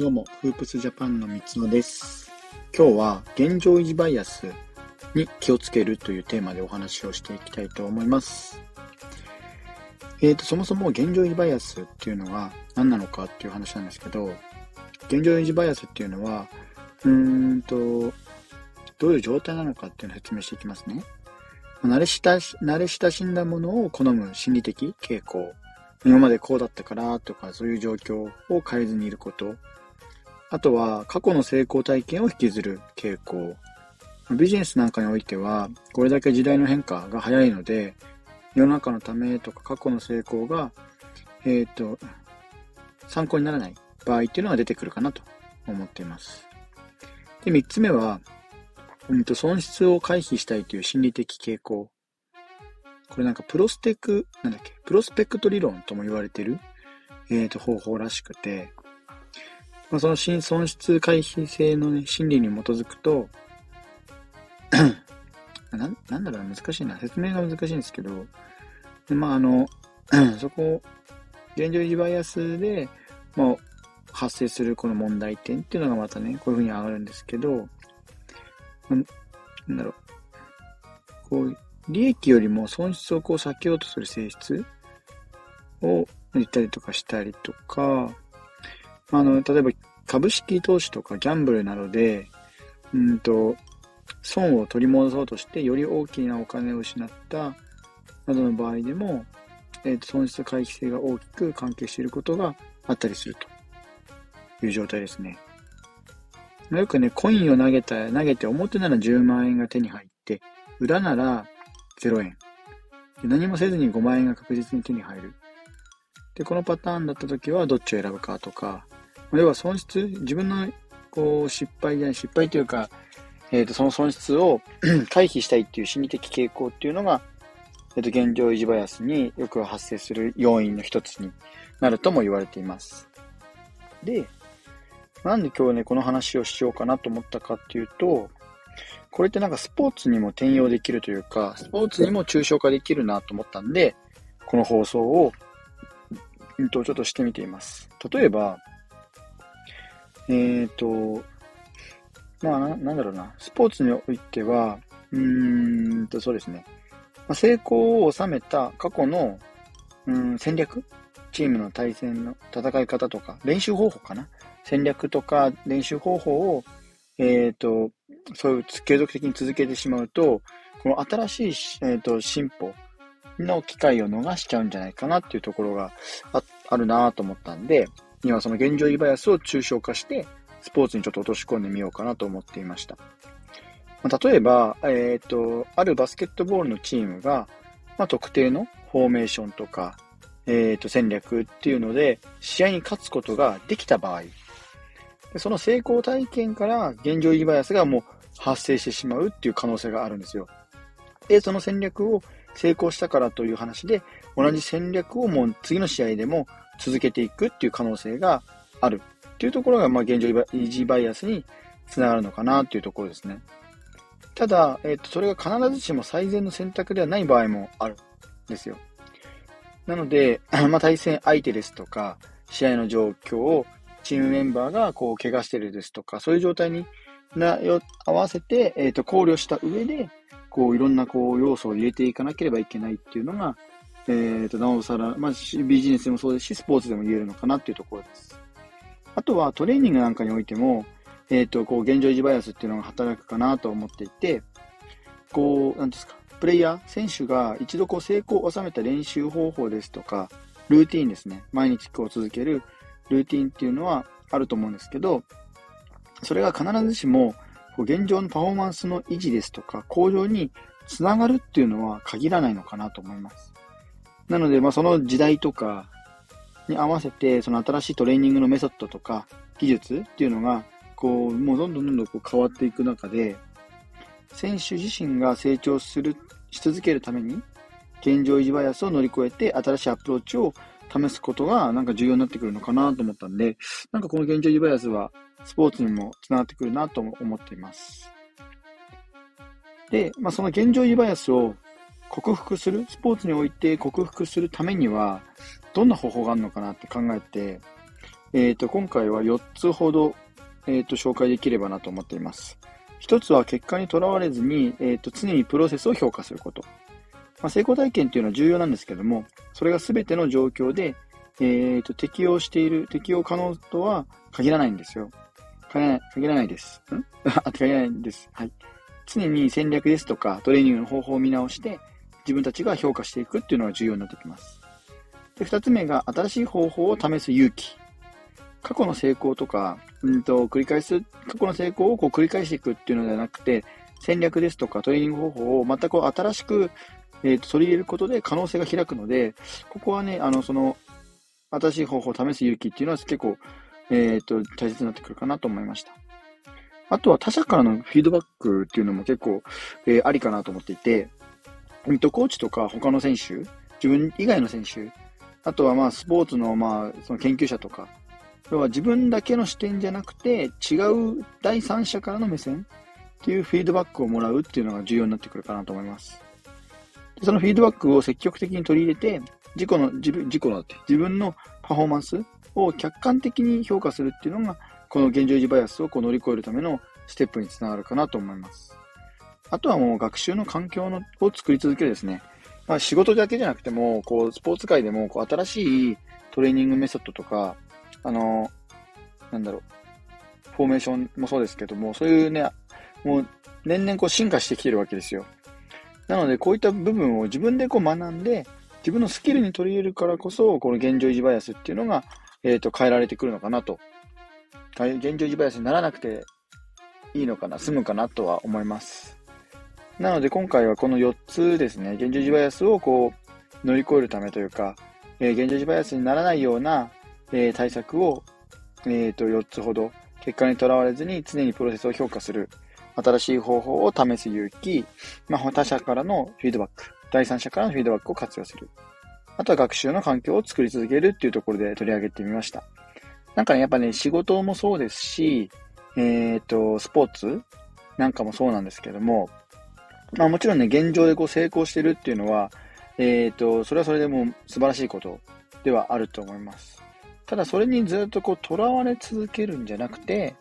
どうも、フープスジャパンの三野です。今日は現状維持バイアスに気をつけるというテーマでお話をしていきたいと思います。えーと、そもそも現状維持バイアスっていうのは何なのかっていう話なんですけど、現状維持バイアスっていうのは、うーんと、どういう状態なのかっていうのを説明していきますね。慣れ親し慣れ親しんだものを好む心理的傾向。今までこうだったからとか、そういう状況を変えずにいること。あとは、過去の成功体験を引きずる傾向。ビジネスなんかにおいては、これだけ時代の変化が早いので、世の中のためとか過去の成功が、えっ、ー、と、参考にならない場合っていうのが出てくるかなと思っています。で、三つ目は、うんと、損失を回避したいという心理的傾向。これなんかプロステク、なんだっけ、プロスペクト理論とも言われてる、えっ、ー、と、方法らしくて、まあ、その新損失回避性の、ね、心理に基づくと、ななんだろう難しいな。説明が難しいんですけど、まあ、あの、そこ、現状維持バイアスで、まあ、発生するこの問題点っていうのがまたね、こういうふうに上がるんですけど、なんだろう。こう、利益よりも損失をこう避けようとする性質を言ったりとかしたりとか、あの、例えば株式投資とかギャンブルなどで、うんと、損を取り戻そうとしてより大きなお金を失ったなどの場合でも、えー、と損失回避性が大きく関係していることがあったりするという状態ですね。よくね、コインを投げた、投げて表なら10万円が手に入って、裏なら0円。何もせずに5万円が確実に手に入る。で、このパターンだった時はどっちを選ぶかとか、要は損失、自分のこう失敗じゃない、失敗というか、え、ー、と、その損失を 回避したいっていう心理的傾向っていうのが、え、ー、と、現状維持バイアスによく発生する要因の一つになるとも言われています。で、なんで今日ね、この話をしようかなと思ったかっていうと、これってなんかスポーツにも転用できるというか、スポーツにも抽象化できるなと思ったんで、この放送を、うんと、ちょっとしてみています。例えば、えっ、ー、と、まあな、なんだろうな、スポーツにおいては、うーんと、そうですね。ま、成功を収めた過去の、うん、戦略？チームの対戦の戦い方とか、練習方法かな？戦略とか練習方法を、えっ、ー、と、そういう継続的に続けてしまうと、この新しい、えーと、進歩の機会を逃しちゃうんじゃないかなっていうところがああるなと思ったんで、今その現状維バイアスを抽象化して、スポーツにちょっと落とし込んでみようかなと思っていました。まあ、例えば、えっ、ー、と、あるバスケットボールのチームが、まあ、特定のフォーメーションとか、えっ、ー、と、戦略っていうので、試合に勝つことができた場合、その成功体験から現状維持バイアスがもう発生してしまうっていう可能性があるんですよ。で、その戦略を成功したからという話で、同じ戦略をもう次の試合でも続けていくっていう可能性があるっていうところが、まあ、現状維持バイアスにつながるのかなっていうところですね。ただ、えっ、と、それが必ずしも最善の選択ではない場合もあるんですよ。なので、まあ、対戦相手ですとか、試合の状況をチームメンバーがこう怪我してるですとか、そういう状態になよ合わせて、えっ、ー、と考慮した上で、こういろんなこう要素を入れていかなければいけないっていうのが、え、ー、と、なおさら、まあ、ビジネスでもそうですし、スポーツでも言えるのかなっていうところです。あとはトレーニングなんかにおいても、えっ、ー、と、こう現状維持バイアスっていうのが働くかなと思っていて、こう、なんですか、プレイヤー、選手が一度こう成功を収めた練習方法ですとか、ルーティンですね。毎日こう続けるルーティンっていうのはあると思うんですけど、それが必ずしも現状のパフォーマンスの維持ですとか向上につながるっていうのは限らないのかなと思います。なので、まあ、その時代とかに合わせて、その新しいトレーニングのメソッドとか技術っていうのが、こう、もうどんどんどんどんこう変わっていく中で、選手自身が成長する、し続けるために、現状維持バイアスを乗り越えて、新しいアプローチを試すことがなんか重要になってくるのかなと思ったんで、なんかこの現状維持バイアスはスポーツにもつながってくるなと思っています。で、まあ、その現状維持バイアスを克服する、スポーツにおいて克服するためには、どんな方法があるのかなって考えて、えっ、ー、と、今回は4つほど、えっ、ー、と、紹介できればなと思っています。一つは結果にとらわれずに、えっ、ー、と、常にプロセスを評価すること。まあ、成功体験っていうのは重要なんですけども、それが全ての状況で、えっ、と、適用している、適用可能とは限らないんですよ。限らない、限らないです。ん？あ、限らないんです。はい。常に戦略ですとか、トレーニングの方法を見直して、自分たちが評価していくっていうのが重要になってきます。で、二つ目が、新しい方法を試す勇気。過去の成功とか、うんと、繰り返す、過去の成功をこう繰り返していくっていうのではなくて、戦略ですとかトレーニング方法をまたこう新しく、えー、と取り入れることで可能性が開くので、ここはね、あの、その、新しい方法を試す勇気っていうのは結構、えっ、ー、と、大切になってくるかなと思いました。あとは他者からのフィードバックっていうのも結構、えー、ありかなと思っていて、うんと、コーチとか他の選手、自分以外の選手、あとはまあスポーツのまあその研究者とか、要は自分だけの視点じゃなくて違う第三者からの目線っていうフィードバックをもらうっていうのが重要になってくるかなと思います。でそのフィードバックを積極的に取り入れて、自己の、自分、自己のって、自分のパフォーマンスを客観的に評価するっていうのが、この現状維持バイアスをこう乗り越えるためのステップにつながるかなと思います。あとはもう学習の環境のを作り続けるですね。まあ、仕事だけじゃなくても、こう、スポーツ界でも、こう、新しいトレーニングメソッドとか、あの、なんだろう、フォーメーションもそうですけども、そういうね、もう、年々こう進化してきてるわけですよ。なので、こういった部分を自分でこう学んで、自分のスキルに取り入れるからこそ、この現状維持バイアスっていうのが、えっ、ー、と、変えられてくるのかなと。現状維持バイアスにならなくていいのかな、済むかなとは思います。なので今回はこの4つですね、現状維持バイアスをこう乗り越えるためというか、えー、現状維持バイアスにならないような、えー、対策を、えー、と4つほど、結果にとらわれずに常にプロセスを評価する、新しい方法を試す勇気、まあ、他者からのフィードバック、第三者からのフィードバックを活用する。あとは学習の環境を作り続けるっていうところで取り上げてみました。なんかね、やっぱね、仕事もそうですし、えっ、ー、と、スポーツなんかもそうなんですけども、まあもちろんね、現状でこう成功してるっていうのは、えっ、ー、と、それはそれでも素晴らしいことではあると思います。ただそれにずっとこう、囚われ続けるんじゃなくて、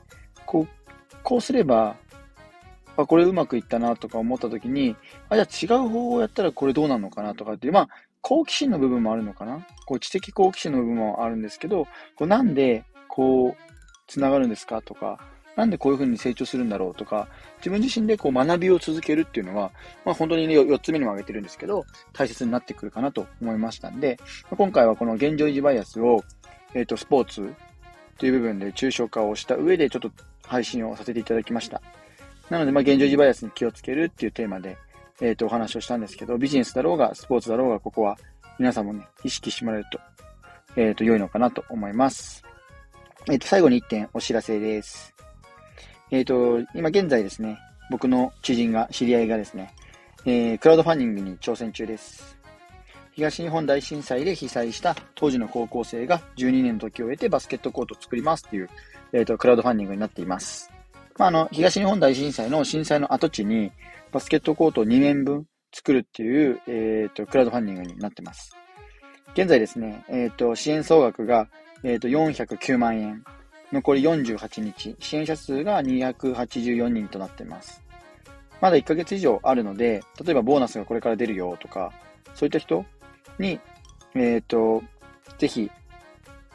こう、こうすれば、あ、これうまくいったなとか思った時に、あ、じゃあ違う方法をやったらこれどうなのかなとかっていう、まあ、好奇心の部分もあるのかなこう知的好奇心の部分もあるんですけど、こうなんでこう、つながるんですかとか、なんでこういうふうに成長するんだろうとか、自分自身でこう学びを続けるっていうのは、まあ本当に、ね、4つ目にも挙げてるんですけど、大切になってくるかなと思いましたんで、今回はこの現状維持バイアスを、えっ、ー、と、スポーツという部分で抽象化をした上でちょっと配信をさせていただきました。なので、ま現状維持バイアスに気をつけるっていうテーマで、えっ、ー、と、お話をしたんですけど、ビジネスだろうが、スポーツだろうが、ここは皆さんもね、意識してもらえると、えっ、ー、と、良いのかなと思います。えっ、と、最後に1点お知らせです。えっ、ー、と、今現在ですね、僕の知人が、知り合いがですね、えー、クラウドファンディングに挑戦中です。東日本大震災で被災した当時の高校生が12年の時を経てバスケットコートを作りますっていう、えっ、ー、と、クラウドファンディングになっています。まあ、あの、東日本大震災の震災の跡地にバスケットコートを2面分作るっていう、えっ、ー、と、クラウドファンディングになってます。現在ですね、えっ、ー、と、支援総額が、えっ、と、409万円残り48日、支援者数が284人となっています。まだ1ヶ月以上あるので、例えばボーナスがこれから出るよとか、そういった人に、えっ、ー、と、ぜひ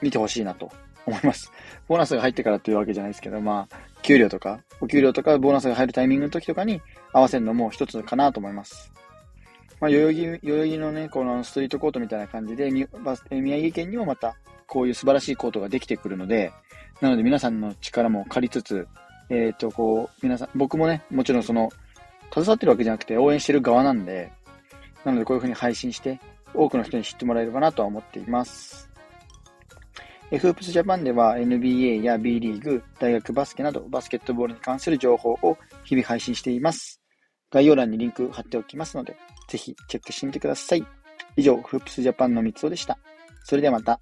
見てほしいなと思います。ボーナスが入ってからっていうわけじゃないですけど、まあ、給料とか、お給料とかボーナスが入るタイミングの時とかに合わせるのも一つかなと思います。まあ、代々木、代々木のね、このストリートコートみたいな感じで、宮城県にもまた、こういう素晴らしいコートができてくるので、なので皆さんの力も借りつつ、えっ、ー、と、こう、皆さん、僕もね、もちろんその、携わってるわけじゃなくて応援してる側なんで、なのでこういう風に配信して、多くの人に知ってもらえればなとは思っています。フープスジャパンでは NBA や B リーグ、大学バスケなどバスケットボールに関する情報を日々配信しています。概要欄にリンク貼っておきますので、ぜひチェックしてみてください。以上、フープスジャパンの三つおでした。それではまた。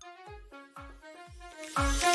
Thank